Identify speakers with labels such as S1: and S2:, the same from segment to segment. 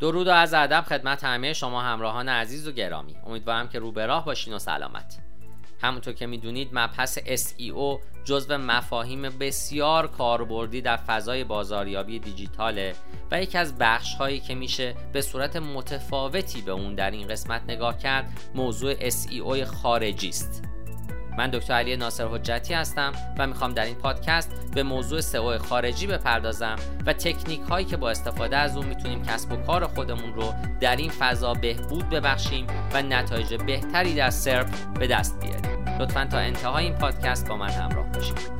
S1: درود و از ادب خدمت همه شما همراهان عزیز و گرامی. امیدوارم که رو به راه باشین و سلامت. همونطور که می‌دونید مبحث SEO جزو مفاهیم بسیار کاربردی در فضای بازاریابی دیجیتاله و یکی از بخش هایی که میشه به صورت متفاوتی به اون در این قسمت نگاه کرد موضوع SEO خارجی است. من دکتر علی ناصر حجتی هستم و می‌خوام در این پادکست به موضوع سئو خارجی بپردازم و تکنیک هایی که با استفاده از اون می‌تونیم کسب و کار خودمون رو در این فضا بهبود ببخشیم و نتایج بهتری در سرف به دست بیاریم. لطفا تا انتهای این پادکست با من همراه باشید.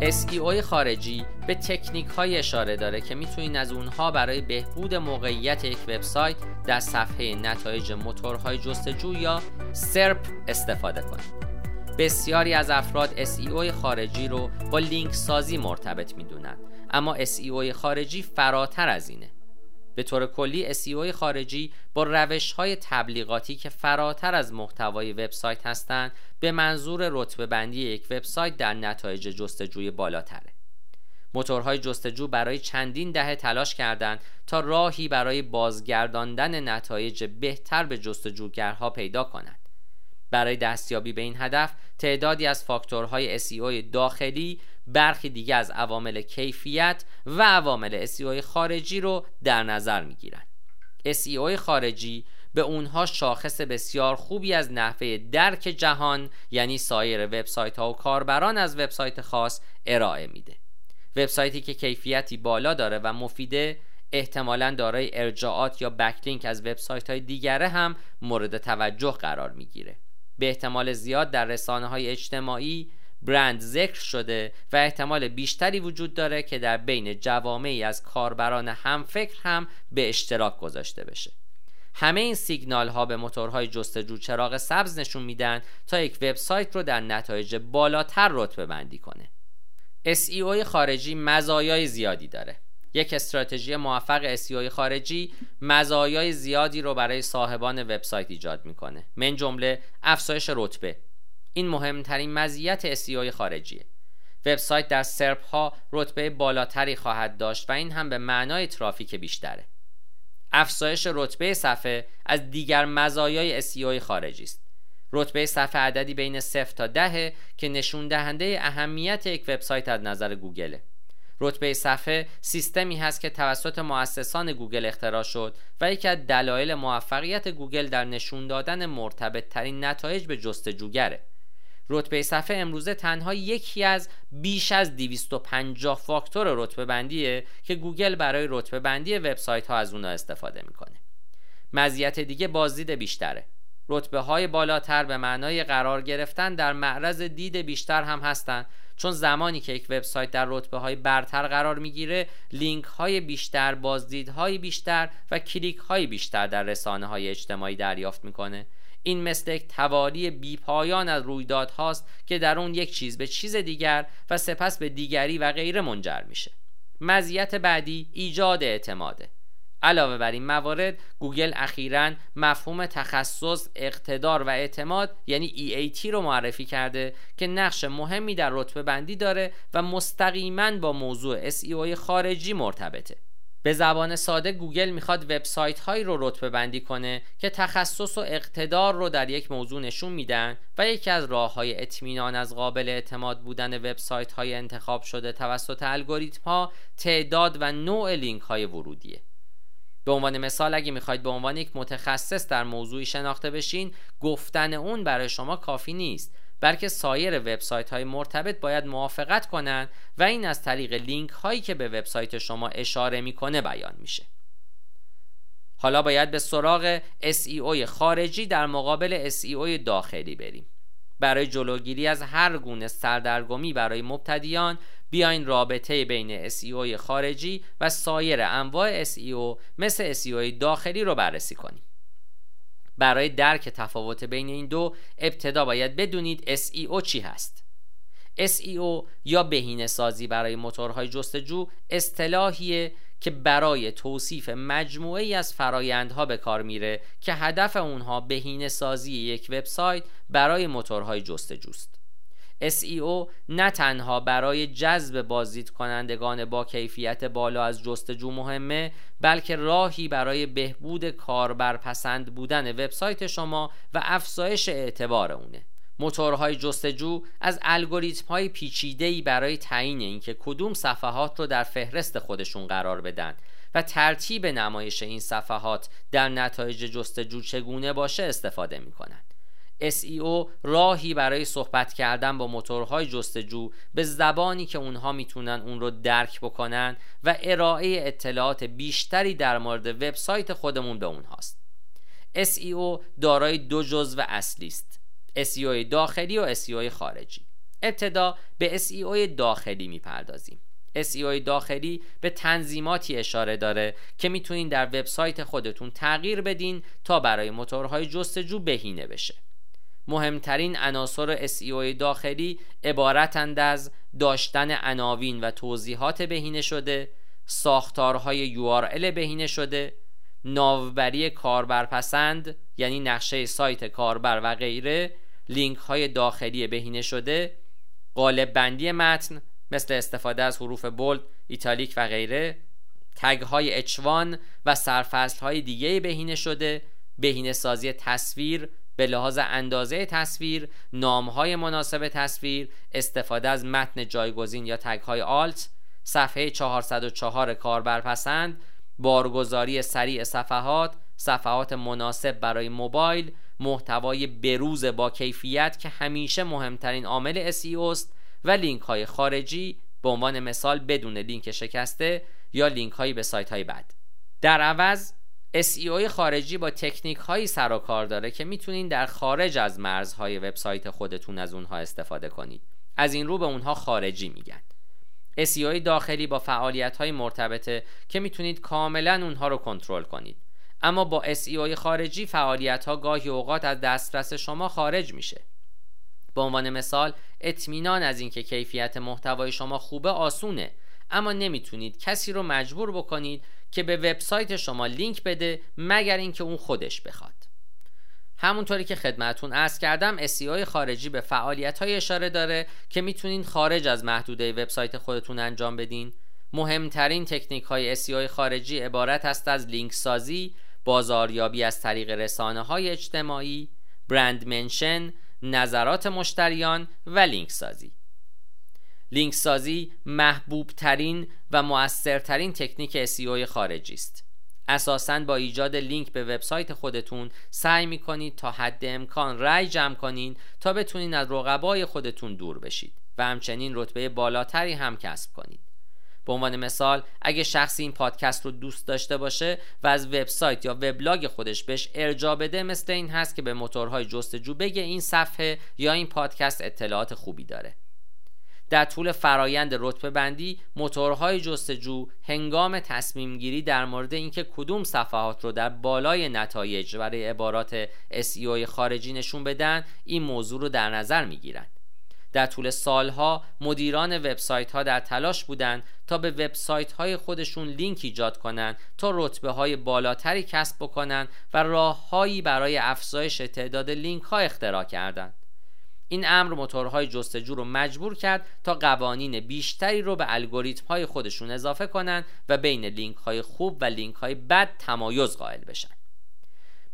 S1: SEO خارجی به تکنیک های اشاره داره که می‌تونید از اونها برای بهبود موقعیت یک وبسایت در صفحه نتایج موتورهای جستجو یا SERP استفاده کنید. بسیاری از افراد SEO خارجی رو با لینک سازی مرتبط می‌دونند اما SEO خارجی فراتر از اینه به طور کلی SEO خارجی با روش های تبلیغاتی که فراتر از محتوای وبسایت هستند به منظور رتبه بندی یک وبسایت در نتایج جستجوی بالاتره. موتورهای جستجو برای چندین دهه تلاش کردند تا راهی برای بازگرداندن نتایج بهتر به جستجوگرها پیدا کنند. برای دستیابی به این هدف تعدادی از فاکتورهای SEO داخلی برخی دیگه از عوامل کیفیت و عوامل SEO خارجی رو در نظر می‌گیرن. SEO خارجی به اونها شاخص بسیار خوبی از نحوه درک جهان یعنی سایر وبسایت ها و کاربران از وبسایت خاص ارائه میده. وبسایتی که کیفیتی بالا داره و مفیده احتمالا دارای ارجاعات یا بکلینک از وبسایت های دیگره هم مورد توجه قرار می‌گیره. به احتمال زیاد در رسانه های اجتماعی برند ذکر شده و احتمال بیشتری وجود داره که در بین جوامعی از کاربران همفکر هم به اشتراک گذاشته بشه. همه این سیگنال ها به موتورهای جستجو چراغ سبز نشون میدن تا یک وبسایت رو در نتایج بالاتر رتبه بندی کنه. SEO خارجی مزایای زیادی داره. یک استراتژی موفق SEO خارجی مزایای زیادی رو برای صاحبان وبسایت ایجاد می‌کنه. من جمله افزایش رتبه. این مهمترین مزیت SEO خارجیه. وبسایت در سرپ ها رتبه بالاتری خواهد داشت و این هم به معنای ترافیک بیشتره. افزایش رتبه صفحه از دیگر مزایای SEO خارجی است. رتبه صفحه عددی بین 0 تا 10 که نشون دهنده اهمیت یک وبسایت از نظر گوگله. رتبه صفحه سیستمی هست که توسط مؤسسان گوگل اختراع شد و یکی از دلایل موفقیت گوگل در نشون دادن مرتبط ترین نتایج به جستجوگره. رتبه صفحه امروزه تنها یکی از بیش از 250 فاکتور رتبه بندیه که گوگل برای رتبه بندی وبسایت ها از اونها استفاده می‌کنه. مزیت دیگه بازدید بیشتره. رتبه های بالاتر به معنای قرار گرفتن در معرض دید بیشتر هم هستند چون زمانی که یک وبسایت در رتبه های برتر قرار می‌گیره لینک های بیشتر بازدیدهای بیشتر و کلیک های بیشتر در رسانه های اجتماعی دریافت می‌کنه. این مثل توالی بیپایان از رویداد هاست که در اون یک چیز به چیز دیگر و سپس به دیگری و غیره منجر میشه. مزیت بعدی ایجاد اعتماده. علاوه بر این موارد گوگل اخیرا مفهوم تخصص اقتدار و اعتماد یعنی EAT رو معرفی کرده که نقش مهمی در رتبه بندی داره و مستقیما با موضوع SEO خارجی مرتبطه. به زبان ساده گوگل می‌خواد وبسایت هایی رو رتبه بندی کنه که تخصص و اقتدار رو در یک موضوع نشون میدن و یکی از راه های اطمینان از قابل اعتماد بودن وبسایت های انتخاب شده توسط الگوریتم ها تعداد و نوع لینک های ورودیه. به عنوان مثال اگه می‌خواید به عنوان یک متخصص در موضوعی شناخته بشین گفتن اون برای شما کافی نیست. بلکه سایر وبسایت های مرتبط باید موافقت کنند و این از طریق لینک هایی که به وبسایت شما اشاره می‌کنه بیان میشه. حالا باید به سراغ SEO خارجی در مقابل SEO داخلی بریم. برای جلوگیری از هر گونه سردرگمی برای مبتدیان بیاین رابطه بین SEO خارجی و سایر انواع SEO مثل SEO داخلی رو بررسی کنیم. برای درک تفاوت بین این دو ابتدا باید بدونید SEO چی هست. SEO یا بهینه سازی برای موتورهای جستجو اصطلاحیه که برای توصیف مجموعه از فرایندها به کار میره که هدف اونها بهینه سازی یک وبسایت برای موتورهای جستجوست. SEO نه تنها برای جذب بازدید کنندگان با کیفیت بالا از جستجو مهمه بلکه راهی برای بهبود کاربرپسند بودن وبسایت شما و افزایش اعتبار اونه. موتورهای جستجو از الگوریتم های پیچیده‌ای برای تعیین اینکه کدوم صفحات رو در فهرست خودشون قرار بدن و ترتیب نمایش این صفحات در نتایج جستجو چگونه باشه استفاده می SEO راهی برای صحبت کردن با موتورهای جستجو به زبانی که اونها می‌تونن اون رو درک بکنن و ارائه اطلاعات بیشتری در مورد وبسایت خودمون به اونهاست. SEO دارای دو جزو اصلی است. SEO داخلی و SEO خارجی. ابتدا به SEO داخلی می‌پردازیم. SEO داخلی به تنظیماتی اشاره داره که می‌تونین در وبسایت خودتون تغییر بدین تا برای موتورهای جستجو بهینه بشه. مهمترین عناصر SEO داخلی عبارتند از داشتن عناوین و توضیحات بهینه شده ساختارهای URL بهینه شده ناوبری کاربرپسند یعنی نقشه سایت کاربر و غیره لینک های داخلی بهینه شده قالب بندی متن مثل استفاده از حروف بولد، ایتالیک و غیره تگ های اچوان و سرفصل های دیگه بهینه شده بهینه سازی تصویر به لحاظ اندازه تصویر نامهای مناسب تصویر استفاده از متن جایگزین یا تگ های آلت صفحه 404 کاربرپسند بارگذاری سریع صفحات صفحات مناسب برای موبایل محتوای بروز با کیفیت که همیشه مهمترین عامل SEO است و لینک های خارجی به عنوان مثال بدون لینک شکسته یا لینک هایی به سایت های بد در عوض SEO خارجی با تکنیک هایی سر و کار داره که می‌تونین در خارج از مرزهای وبسایت خودتون از اونها استفاده کنید. از این رو به اونها خارجی میگن. SEO داخلی با فعالیت های مرتبطه که می‌تونید کاملا اونها رو کنترل کنید. اما با SEO خارجی فعالیت ها گاهی اوقات از دسترس شما خارج میشه. به عنوان مثال اطمینان از اینکه کیفیت محتوای شما خوبه آسونه اما نمی‌تونید کسی رو مجبور بکنید که به وبسایت شما لینک بده مگر اینکه اون خودش بخواد. همونطوری که خدمتون ارز کردم SEO خارجی به فعالیت های اشاره داره که می‌تونین خارج از محدوده وبسایت خودتون انجام بدین. مهمترین تکنیک های SEO خارجی عبارت است از لینک سازی بازاریابی از طریق رسانه های اجتماعی برند منشن نظرات مشتریان و لینک سازی لینک سازی محبوب ترین و موثرترین تکنیک SEO خارجی است. اساساً با ایجاد لینک به وبسایت خودتون سعی می‌کنید تا حد امکان رأی جمع کنین تا بتونین از رقبای خودتون دور بشید و همچنین رتبه بالاتری هم کسب کنید. به عنوان مثال اگه شخصی این پادکست رو دوست داشته باشه و از وبسایت یا وبلاگ خودش بهش ارجا بده مثل این هست که به موتورهای جستجو بگه این صفحه یا این پادکست اطلاعات خوبی داره. در طول فرایند رتبه بندی موتورهای جستجو هنگام تصمیم گیری در مورد اینکه کدوم صفحات رو در بالای نتایج برای عبارات SEO خارجی نشون بدن این موضوع رو در نظر می‌گیرند در طول سالها مدیران وبسایت ها در تلاش بودند تا به وبسایت های خودشون لینک ایجاد کنند تا رتبه های بالاتری کسب بکنند و راههایی برای افزایش تعداد لینک ها اختراع کردند این امر موتورهای جستجو رو مجبور کرد تا قوانین بیشتری رو به الگوریتم های خودشون اضافه کنند و بین لینک های خوب و لینک های بد تمایز قائل بشن.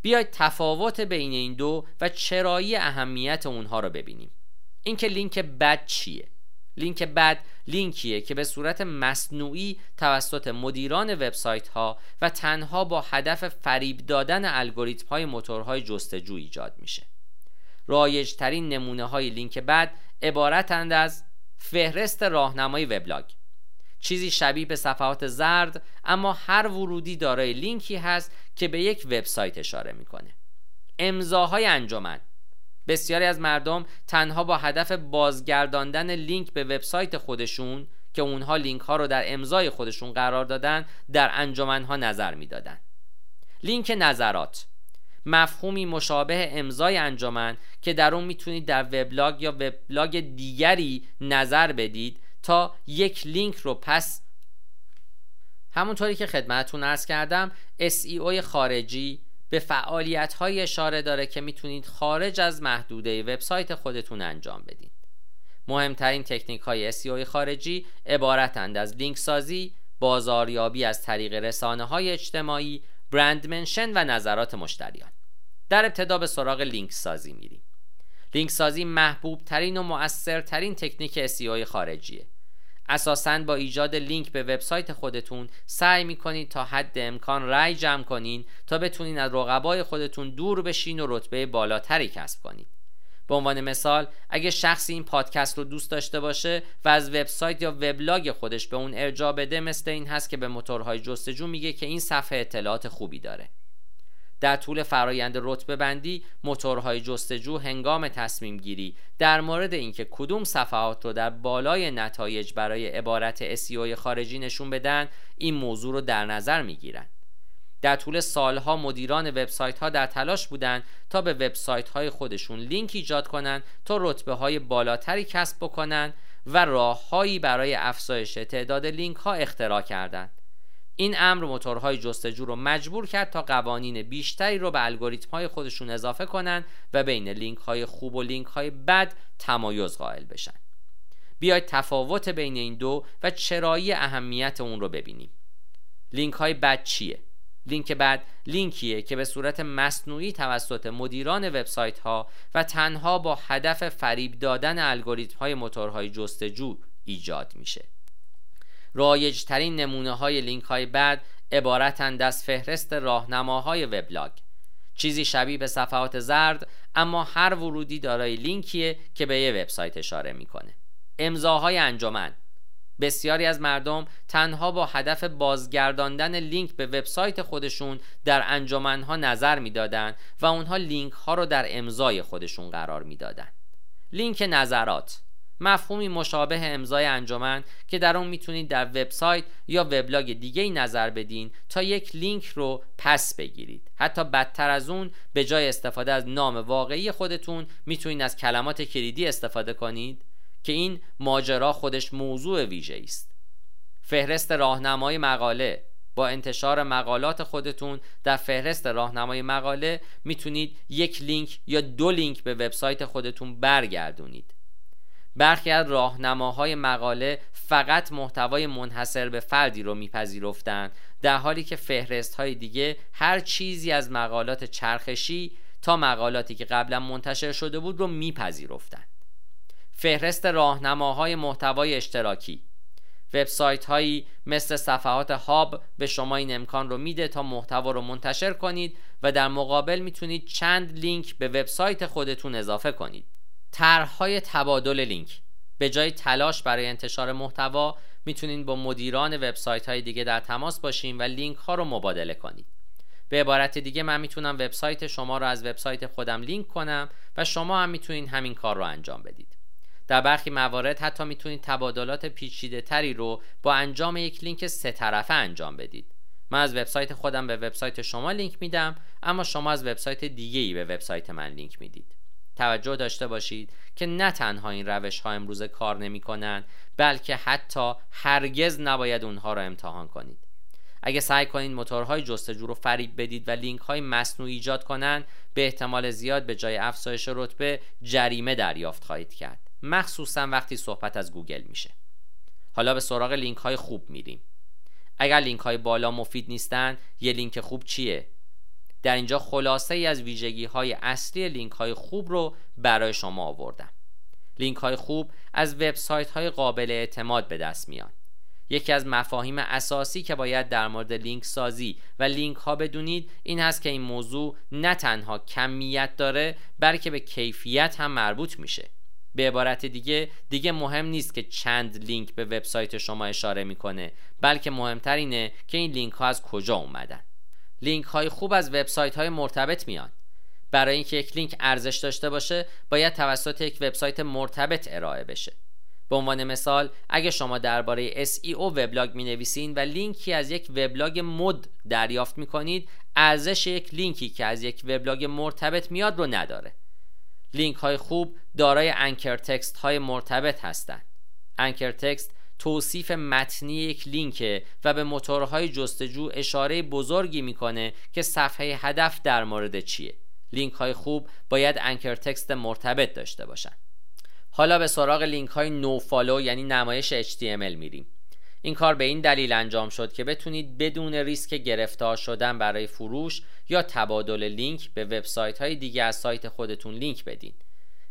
S1: بیاید تفاوت بین این دو و چرایی اهمیت اونها رو ببینیم. اینکه لینک بد چیه؟ لینک بد لینکیه که به صورت مصنوعی توسط مدیران وبسایت ها و تنها با هدف فریب دادن الگوریتم های موتورهای جستجو ایجاد میشه. رایجترین نمونه های لینک بد عبارتند از فهرست راهنمای وبلاگ. چیزی شبیه به صفحات زرد اما هر ورودی دارای لینکی هست که به یک وبسایت اشاره می‌کنه. امضاهای انجمن. بسیاری از مردم تنها با هدف بازگرداندن لینک به وبسایت خودشون که اونها لینک ها رو در امضای خودشون قرار دادن در انجمن ها نظر می‌دادن. لینک نظرات. مفهومی مشابه امضای انجمن که در اون می‌تونید در وبلاگ یا وبلاگ دیگری نظر بدید تا یک لینک رو پس همونطوری که خدمتتون عرض کردم SEO خارجی به فعالیت های اشاره داره که می‌تونید خارج از محدوده وبسایت خودتون انجام بدید مهمترین تکنیک های SEO خارجی عبارتند از لینک سازی، بازاریابی از طریق رسانه های اجتماعی، برند منشن و نظرات مشتریان. در ابتدا به سراغ لینک سازی میریم. لینک سازی محبوب ترین و مؤثرترین تکنیک SEO خارجیه. اساساً با ایجاد لینک به وبسایت خودتون سعی می‌کنید تا حد امکان رأی جمع کنین تا بتونین از رقبای خودتون دور بشین و رتبه بالاتری کسب کنید. به عنوان مثال اگه شخصی این پادکست رو دوست داشته باشه و از وبسایت یا وبلاگ خودش به اون ارجاع بده مثل این هست که به موتورهای جستجو میگه که این صفحه اطلاعات خوبی داره. در طول فرایند رتبه بندی موتورهای جستجو هنگام تصمیم گیری در مورد اینکه کدوم صفحات رو در بالای نتایج برای عبارت SEO خارجی نشون بدن این موضوع رو در نظر می‌گیرن. در طول سالها مدیران وبسایت ها در تلاش بودند تا به وبسایت های خودشون لینک ایجاد کنند تا رتبه های بالاتری کسب بکنند و راههایی برای افزایش تعداد لینک ها اختراع کردند. این امر موتورهای جستجو رو مجبور کرد تا قوانین بیشتری رو به الگوریتم های خودشون اضافه کنند و بین لینک های خوب و لینک های بد تمایز قائل بشن. بیاید تفاوت بین این دو و چرایی اهمیت اون رو ببینیم. لینک های بد چیه؟ لینک بعد لینکیه که به صورت مصنوعی توسط مدیران وبسایت ها و تنها با هدف فریب دادن الگوریتم های موتورهای جستجو ایجاد میشه. رایج ترین نمونه های لینک های بعد عبارتند از فهرست راهنماهای وبلاگ. چیزی شبیه به صفحات زرد اما هر ورودی دارای لینکیه که به یه وبسایت اشاره می‌کنه. امضاهای انجمن. بسیاری از مردم تنها با هدف بازگرداندن لینک به وبسایت خودشون در انجمنها نظر می‌دادند و اونها لینک ها رو در امضای خودشون قرار می‌دادند. لینک نظرات. مفهومی مشابه امضای انجمن که در اون می‌تونید در وبسایت یا وبلاگ دیگه ای نظر بدین تا یک لینک رو پس بگیرید. حتی بدتر از اون به جای استفاده از نام واقعی خودتون می‌تونید از کلمات کلیدی استفاده کنید. که این ماجرا خودش موضوع ویژه است. فهرست راهنمای مقاله با انتشار مقالات خودتون در فهرست راهنمای مقاله می‌تونید یک لینک یا دو لینک به وبسایت خودتون برگردونید. برخی از راهنماهای مقاله فقط محتوای منحصر به فردی رو میپذیرفتند در حالی که فهرست های دیگه هر چیزی از مقالات چرخشی تا مقالاتی که قبلا منتشر شده بود رو میپذیرفتند. فهرست راهنماهای محتوای اشتراکی. وبسایت هایی مثل صفحات هاب به شما این امکان رو میده تا محتوا رو منتشر کنید و در مقابل می‌تونید چند لینک به وبسایت خودتون اضافه کنید. طرحهای تبادل لینک. به جای تلاش برای انتشار محتوا می‌تونید با مدیران وبسایت های دیگه در تماس باشین و لینک ها رو مبادله کنید. به عبارت دیگه من می‌تونم وبسایت شما رو از وبسایت خودم لینک کنم و شما هم می‌تونید همین کار رو انجام بدید. در برخی موارد حتی می‌تونید تبادلات پیچیده تری رو با انجام یک لینک سه طرفه انجام بدید. من از وبسایت خودم به وبسایت شما لینک میدم اما شما از وبسایت دیگه ای به وبسایت من لینک می‌دید. توجه داشته باشید که نه تنها این روش ها امروز کار نمی کنن بلکه حتی هرگز نباید اونها را امتحان کنید. اگه سعی کنید موتورهای جستجو رو فریب بدید و لینک های مصنوعی ایجاد کنید به احتمال زیاد به جای افزایش رتبه جریمه دریافت خواهید کرد. مخصوصا وقتی صحبت از گوگل میشه. حالا به سراغ لینک های خوب میریم. اگر لینک های بالا مفید نیستن یه لینک خوب چیه؟ در اینجا خلاصه ای از ویژگی های اصلی لینک های خوب رو برای شما آوردم. لینک های خوب از وبسایت های قابل اعتماد به دست میان. یکی از مفاهیم اساسی که باید در مورد لینک سازی و لینک ها بدونید این هست که این موضوع نه تنها کمیت داره بلکه به کیفیت هم مربوط میشه. به عبارت دیگه دیگه مهم نیست که چند لینک به وبسایت شما اشاره می‌کنه بلکه مهمتر اینه که این لینک ها از کجا اومدن. لینک های خوب از وبسایت های مرتبط میان. برای اینکه یک لینک ارزش داشته باشه باید توسط یک وبسایت مرتبط ارائه بشه. به عنوان مثال اگه شما درباره SEO وبلاگ می نویسین و لینکی از یک وبلاگ مد دریافت می کنید ارزش یک لینکی که از یک وبلاگ مرتبط میاد رو نداره. لینک های خوب دارای anchor text های مرتبط هستند. anchor text توصیف متنی یک لینکه و به موتورهای جستجو اشاره بزرگی می‌کنه که صفحه هدف در مورد چیه. لینک های خوب باید anchor text مرتبط داشته باشند. حالا به سراغ لینک های nofollow یعنی نمایش HTML میریم این کار به این دلیل انجام شد که بتونید بدون ریسک گرفتار شدن برای فروش یا تبادل لینک به وبسایت های دیگه از سایت خودتون لینک بدین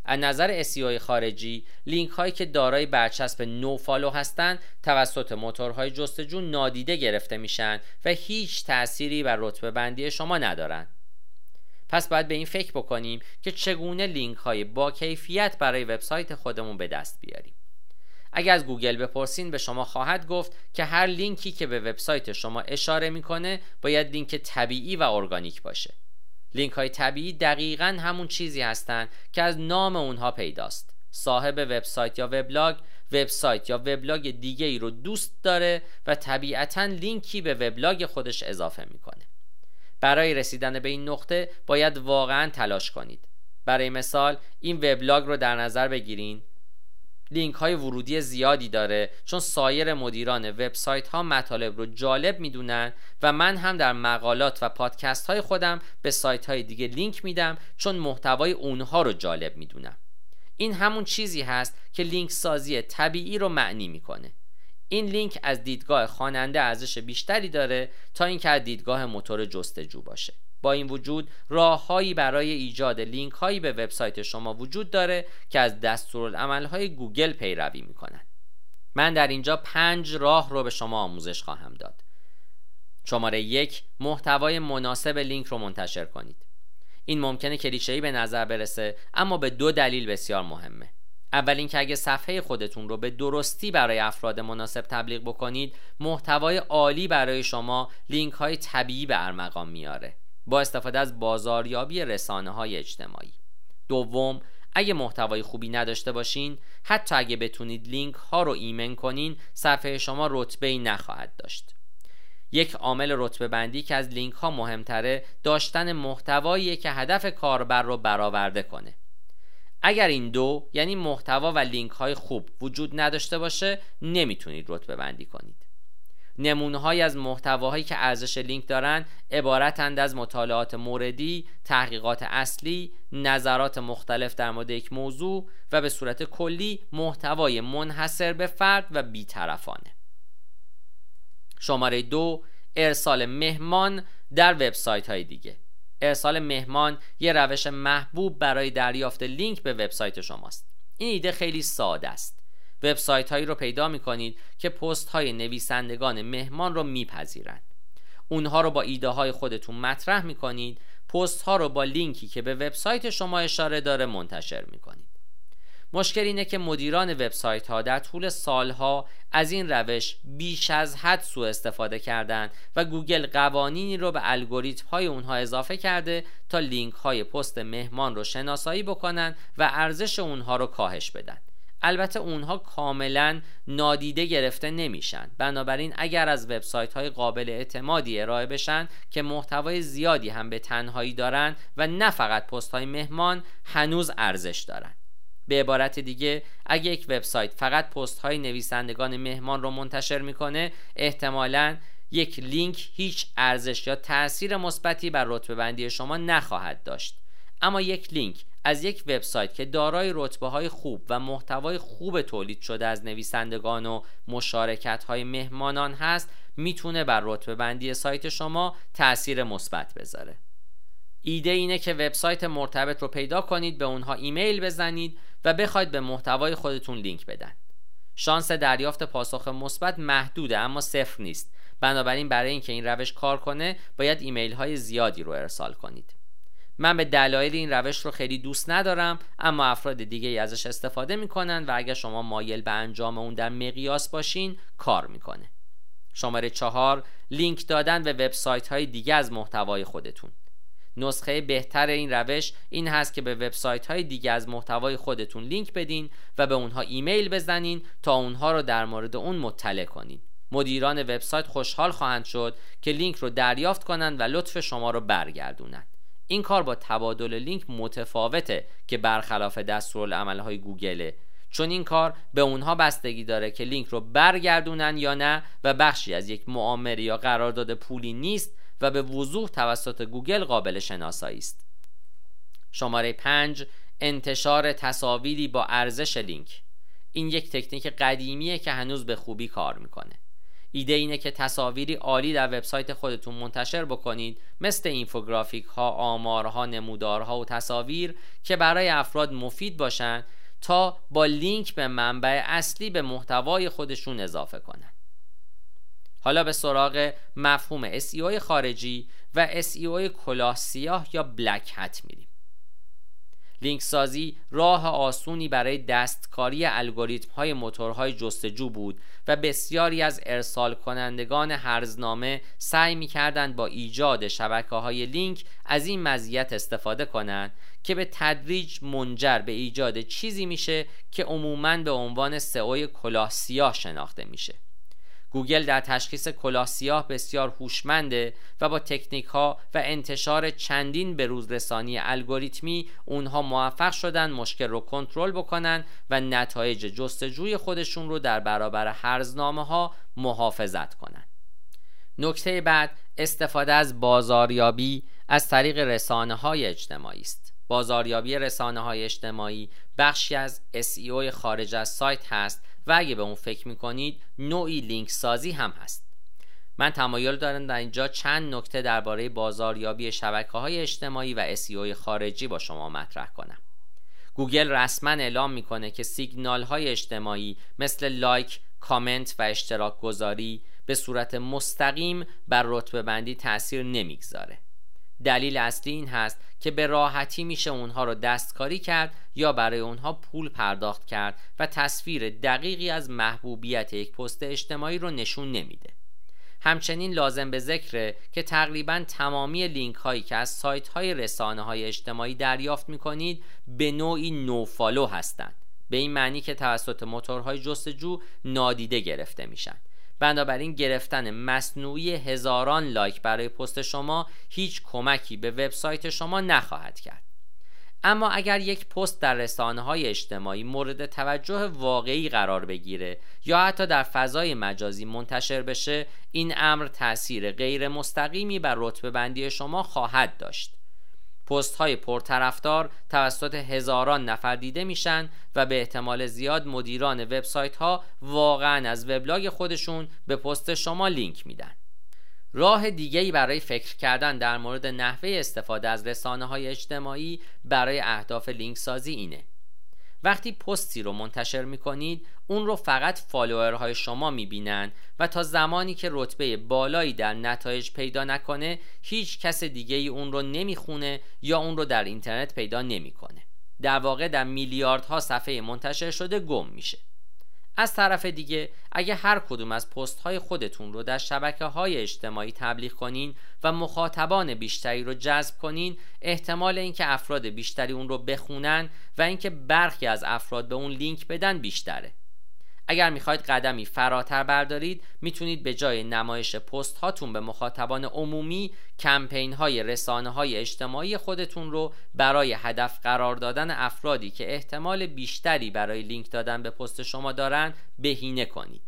S1: از نظر SEO خارجی لینک هایی که دارای برچسب nofollow هستند توسط موتورهای جستجو نادیده گرفته میشن و هیچ تأثیری بر رتبه بندی شما ندارند. پس باید به این فکر بکنیم که چگونه لینک های با کیفیت برای وبسایت خودمون به دست بیاریم. اگر از گوگل بپرسین به شما خواهد گفت که هر لینکی که به وبسایت شما اشاره می‌کنه باید لینک طبیعی و ارگانیک باشه. لینک های طبیعی دقیقا همون چیزی هستند که از نام اونها پیداست. صاحب وبسایت یا وبلاگ وبسایت یا وبلاگ دیگه ای رو دوست داره و طبیعتا لینکی به وبلاگ خودش اضافه می‌کنه. برای رسیدن به این نقطه باید واقعا تلاش کنید. برای مثال این وبلاگ رو در نظر بگیرین. لینک های ورودی زیادی داره چون سایر مدیران وبسایت ها مطالب رو جالب می‌دونن و من هم در مقالات و پادکست های خودم به سایت های دیگه لینک میدم چون محتوای اونها رو جالب می‌دونم. این همون چیزی هست که لینک سازی طبیعی رو معنی می‌کنه. این لینک از دیدگاه خواننده ارزش بیشتری داره تا اینکه از دیدگاه موتور جستجو باشه. با این وجود راههایی برای ایجاد لینک هایی به وبسایت شما وجود داره که از دستورالعمل های گوگل پیروی می‌کنن من در اینجا پنج راه رو به شما آموزش خواهم داد. شماره یک محتوای مناسب لینک رو منتشر کنید. این ممکنه کلیشه‌ای به نظر برسه اما به دو دلیل بسیار مهمه. اول اینکه اگه صفحه خودتون رو به درستی برای افراد مناسب تبلیغ بکنید محتوای عالی برای شما لینک های طبیعی به ارمغان میاره. با استفاده از بازاریابی رسانه های اجتماعی. دوم اگه محتوای خوبی نداشته باشین حتی اگه بتونید لینک ها رو ایمن کنین صفحه شما رتبه ای نخواهد داشت. یک عامل رتبه بندی که از لینک ها مهمتره داشتن محتوایی که هدف کاربر رو برآورده کنه. اگر این دو یعنی محتوا و لینک های خوب وجود نداشته باشه نمی‌تونید رتبه بندی کنید. نمونه از محتواهایی که ارزش لینک دارند عبارتند از مطالعات موردی، تحقیقات اصلی، نظرات مختلف در مورد یک موضوع و به صورت کلی محتوای منحصر به فرد و بیطرفانه. شماره دو ارسال مهمان در وبسایت های دیگه. ارسال مهمان یه روش محبوب برای دریافت لینک به وبسایت شماست. این ایده خیلی ساده است. وبسایت هایی رو پیدا می کنید که پست های نویسندگان مهمان رو میپذیرند اونها رو با ایده های خودتون مطرح می کنید پست ها رو با لینکی که به وبسایت شما اشاره داره منتشر می کنید مشکل اینه که مدیران وبسایت ها در طول سالها از این روش بیش از حد سوء استفاده کردند و گوگل قوانینی رو به الگوریتم های اونها اضافه کرده تا لینک های پست مهمان رو شناسایی بکنن و ارزش اونها رو کاهش بدن. البته اونها کاملا نادیده گرفته نمیشن. بنابراین اگر از وبسایت های قابل اعتمادی ارائه بشن که محتوای زیادی هم به تنهایی دارن و نه فقط پست های مهمان هنوز ارزش دارن. به عبارت دیگه اگه یک وبسایت فقط پست های نویسندگان مهمان رو منتشر می‌کنه احتمالا یک لینک هیچ ارزش یا تاثیر مثبتی بر رتبه بندی شما نخواهد داشت. اما یک لینک از یک وبسایت که دارای رتبه های خوب و محتوای خوب تولید شده از نویسندگان و مشارکت های مهمانان هست می‌تونه بر رتبه بندی سایت شما تاثیر مثبت بذاره. ایده اینه که وبسایت مرتبط رو پیدا کنید به اونها ایمیل بزنید و بخواید به محتوای خودتون لینک بدن. شانس دریافت پاسخ مثبت محدوده اما صفر نیست. بنابراین برای اینکه این روش کار کنه باید ایمیل های زیادی رو ارسال کنید. من به دلایل این روش رو خیلی دوست ندارم اما افراد دیگه ای ازش استفاده می‌کنن و اگر شما مایل به انجام اون در مقیاس باشین کار می‌کنه. شماره چهار لینک دادن به وبسایت های دیگه از محتوای خودتون. نسخه بهتر این روش این هست که به وبسایت های دیگه از محتوای خودتون لینک بدین و به اونها ایمیل بزنین تا اونها رو در مورد اون مطلع کنین. مدیران وبسایت خوشحال خواهند شد که لینک رو دریافت کنند و لطف شما رو برگردونند این کار با تبادل لینک متفاوته که برخلاف های گوگله چون این کار به اونها بستگی داره که لینک رو برگردونن یا نه و بخشی از یک معامله یا قرارداد پولی نیست و به وضوح توسط گوگل قابل شناسایی است. شماره 5 انتشار تصاویری با ارزش لینک. این یک تکنیک قدیمیه که هنوز به خوبی کار می‌کنه. ایده اینه که تصاویری عالی در وبسایت خودتون منتشر بکنید مثل اینفوگرافیک ها، آمارها، نمودارها و تصاویر که برای افراد مفید باشن تا با لینک به منبع اصلی به محتوای خودشون اضافه کنن. حالا به سراغ مفهوم SEO خارجی و SEO کلاه سیاه یا بلک هت میریم. لینک سازی راه آسونی برای دستکاری الگوریتم های موتورهای جستجو بود و بسیاری از ارسال کنندگان هرزنامه سعی می کردند با ایجاد شبکه های لینک از این مزیت استفاده کنند که به تدریج منجر به ایجاد چیزی میشه که عموماً به عنوان سئو کلاه شناخته میشه. گوگل در تشخیص کلاه سیاه بسیار هوشمنده و با تکنیک ها و انتشار چندین به روز رسانی الگوریتمی اونها موفق شدن مشکل رو کنترل بکنن و نتایج جستجوی خودشون رو در برابر هرزنامه ها محافظت کنن. نکته بعد استفاده از بازاریابی از طریق رسانه های اجتماعی است. بازاریابی رسانه های اجتماعی بخشی از SEO خارج از سایت هست و اگه به اون فکر می‌کنید نوعی لینک سازی هم هست. من تمایل دارم در اینجا چند نکته درباره بازاریابی شبکه های اجتماعی و SEO خارجی با شما مطرح کنم. گوگل رسما اعلام می‌کنه که سیگنال های اجتماعی مثل لایک، کامنت و اشتراک گذاری به صورت مستقیم بر رتبه بندی تاثیر نمی‌گذاره. دلیل اصلی این هست که به راحتی میشه اونها رو دستکاری کرد یا برای اونها پول پرداخت کرد و تصویر دقیقی از محبوبیت یک پست اجتماعی رو نشون نمیده. همچنین لازم به ذکره که تقریبا تمامی لینک هایی که از سایت های رسانه های اجتماعی دریافت می‌کنید به نوعی نوفالو هستند. به این معنی که توسط موتورهای جستجو نادیده گرفته میشن. بنابراین گرفتن مصنوعی هزاران لایک برای پست شما هیچ کمکی به وبسایت شما نخواهد کرد. اما اگر یک پست در رسانه های اجتماعی مورد توجه واقعی قرار بگیره یا حتی در فضای مجازی منتشر بشه این امر تاثیر غیر مستقیمی بر رتبه بندی شما خواهد داشت. پست های پرطرفدار توسط هزاران نفر دیده میشن و به احتمال زیاد مدیران وبسایت ها واقعا از وبلاگ خودشون به پست شما لینک میدن. راه دیگری برای فکر کردن در مورد نحوه استفاده از رسانه های اجتماعی برای اهداف لینک سازی اینه. وقتی پستی رو منتشر می کنید اون رو فقط فالوورهای شما می بینن و تا زمانی که رتبه بالایی در نتایج پیدا نکنه هیچ کس دیگه ای اون رو نمی‌خونه یا اون رو در اینترنت پیدا نمی‌کنه. در واقع در میلیاردها صفحه منتشر شده گم میشه از طرف دیگه اگه هر کدوم از پست های خودتون رو در شبکه های اجتماعی تبلیغ کنین و مخاطبان بیشتری رو جذب کنین احتمال اینکه افراد بیشتری اون رو بخونن و اینکه برخی از افراد به اون لینک بدن بیشتره. اگر می‌خواید قدمی فراتر بردارید می‌تونید به جای نمایش پست هاتون به مخاطبان عمومی کمپین های رسانه های اجتماعی خودتون رو برای هدف قرار دادن افرادی که احتمال بیشتری برای لینک دادن به پست شما دارن بهینه کنید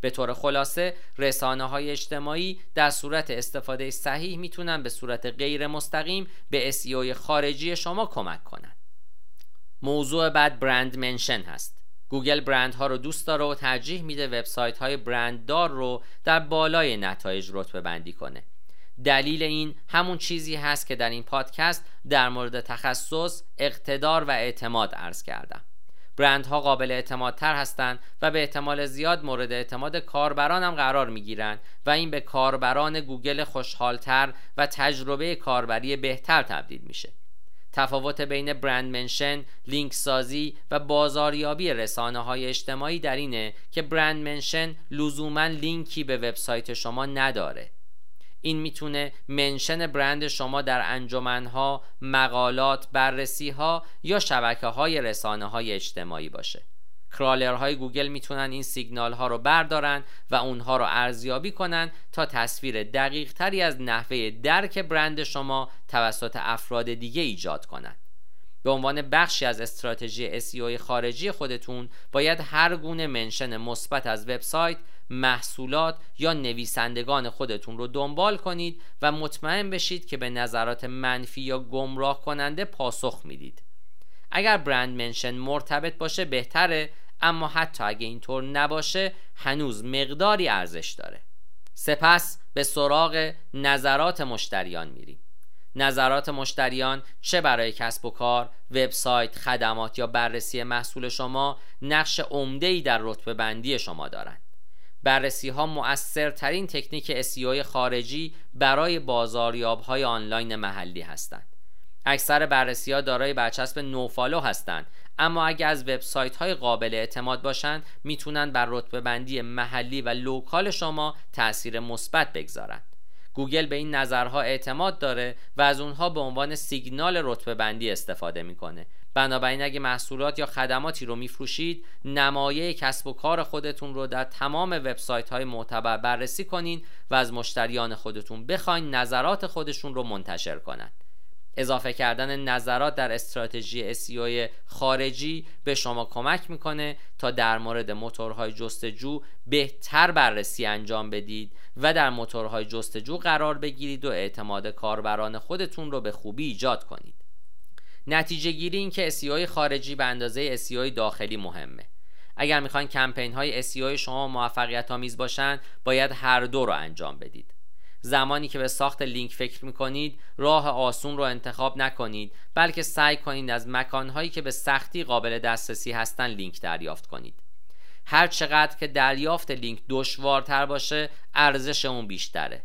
S1: به طور خلاصه رسانه های اجتماعی در صورت استفاده صحیح می‌تونن به صورت غیر مستقیم به SEO خارجی شما کمک کنند. موضوع بعد brand mention هست. گوگل برند ها رو دوست داره و ترجیح میده وبسایت های برنددار رو در بالای نتایج رتبه بندی کنه دلیل این همون چیزی هست که در این پادکست در مورد تخصص، اقتدار و اعتماد عرض کردم. برندها قابل اعتمادتر هستند و به احتمال زیاد مورد اعتماد کاربران هم قرار می گیرند و این به کاربران گوگل خوشحالتر و تجربه کاربری بهتر تبدیل میشه. تفاوت بین brand mention، لینک سازی و بازاریابی رسانه های اجتماعی در اینه که brand mention لزوما لینکی به وبسایت شما نداره. این می‌تونه mention برند شما در انجمنها، مقالات، بررسی ها یا شبکه های رسانه های اجتماعی باشه. crawler های گوگل می‌تونن این سیگنال ها رو بردارن و اونها رو ارزیابی کنن تا تصویر دقیق تری از نحوه درک برند شما توسط افراد دیگه ایجاد کنند. به عنوان بخشی از استراتژی SEO خارجی خودتون باید هر گونه منشن مثبت از وبسایت، محصولات یا نویسندگان خودتون رو دنبال کنید و مطمئن بشید که به نظرات منفی یا گمراه کننده پاسخ می‌دید. اگر برند منشن مرتبط باشه بهتره اما حتی اگه اینطور نباشه هنوز مقداری ارزش داره سپس به سراغ نظرات مشتریان میریم نظرات مشتریان چه برای کسب و کار، وبسایت، خدمات یا بررسی محصول شما نقش ای در رتبه بندی شما دارند. بررسی ها مؤثرترین تکنیک SEO خارجی برای بازاریاب های آنلاین محلی هستند. اکثر بررسی ها دارای برچسب nofollow هستند اما اگر از وبسایت های قابل اعتماد باشند می‌تونن بر رتبه بندی محلی و local شما تاثیر مثبت بگذارند گوگل به این نظرها اعتماد داره و از اونها به عنوان سیگنال رتبه بندی استفاده می‌کنه. بنابراین اگه محصولات یا خدماتی رو میفروشید نمایه کسب و کار خودتون رو در تمام وبسایت های معتبر بررسی کنین و از مشتریان خودتون بخواین نظرات خودشون رو منتشر کنند اضافه کردن نظرات در استراتژی SEO خارجی به شما کمک می‌کنه تا در مورد موتورهای جستجو بهتر بررسی انجام بدید و در موتورهای جستجو قرار بگیرید و اعتماد کاربران خودتون رو به خوبی ایجاد کنید. نتیجه گیری این که SEO خارجی به اندازه SEO داخلی مهمه. اگر می‌خواین کمپین های SEO شما موفقیت آمیز باشن باید هر دو رو انجام بدید. زمانی که به ساخت لینک فکر می‌کنید راه آسون رو انتخاب نکنید بلکه سعی کنید از مکانهایی که به سختی قابل دسترسی هستن لینک دریافت کنید. هر چقدر که دریافت لینک دشوارتر باشه ارزش اون بیشتره.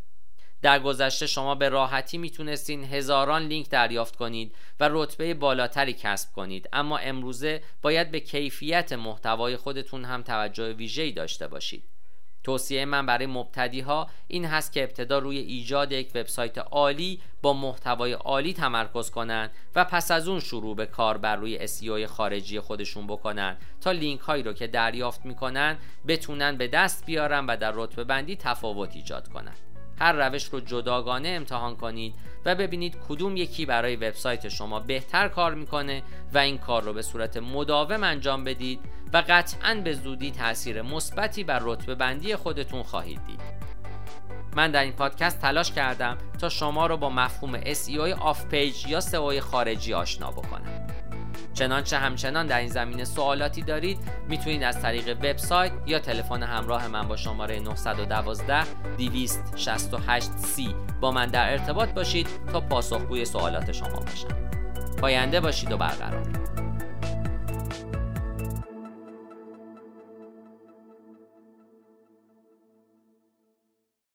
S1: در گذشته شما به راحتی می‌تونستین هزاران لینک دریافت کنید و رتبه بالاتری کسب کنید اما امروزه باید به کیفیت محتوای خودتون هم توجه ویژه‌ای داشته باشید. توصیه من برای مبتدی ها این هست که ابتدا روی ایجاد یک وبسایت عالی با محتوای عالی تمرکز کنند و پس از اون شروع به کار بر روی SEO خارجی خودشون بکنن تا لینک هایی رو که دریافت می‌کنن بتونن به دست بیارن و در رتبه بندی تفاوت ایجاد کنن. هر روش رو جداگانه امتحان کنید و ببینید کدوم یکی برای وبسایت شما بهتر کار می‌کنه و این کار رو به صورت مداوم انجام بدید و قطعا به زودی تاثیر مثبتی بر رتبه بندی خودتون خواهید دید. من در این پادکست تلاش کردم تا شما رو با مفهوم SEO off page یا سئو خارجی آشنا بکنم. چنانچه همچنان در این زمینه سوالاتی دارید می‌تونید از طریق وبسایت یا تلفن همراه من با شماره 912 268 c با من در ارتباط باشید تا پاسخگوی سوالات شما باشم. پاینده باشید و برقرار.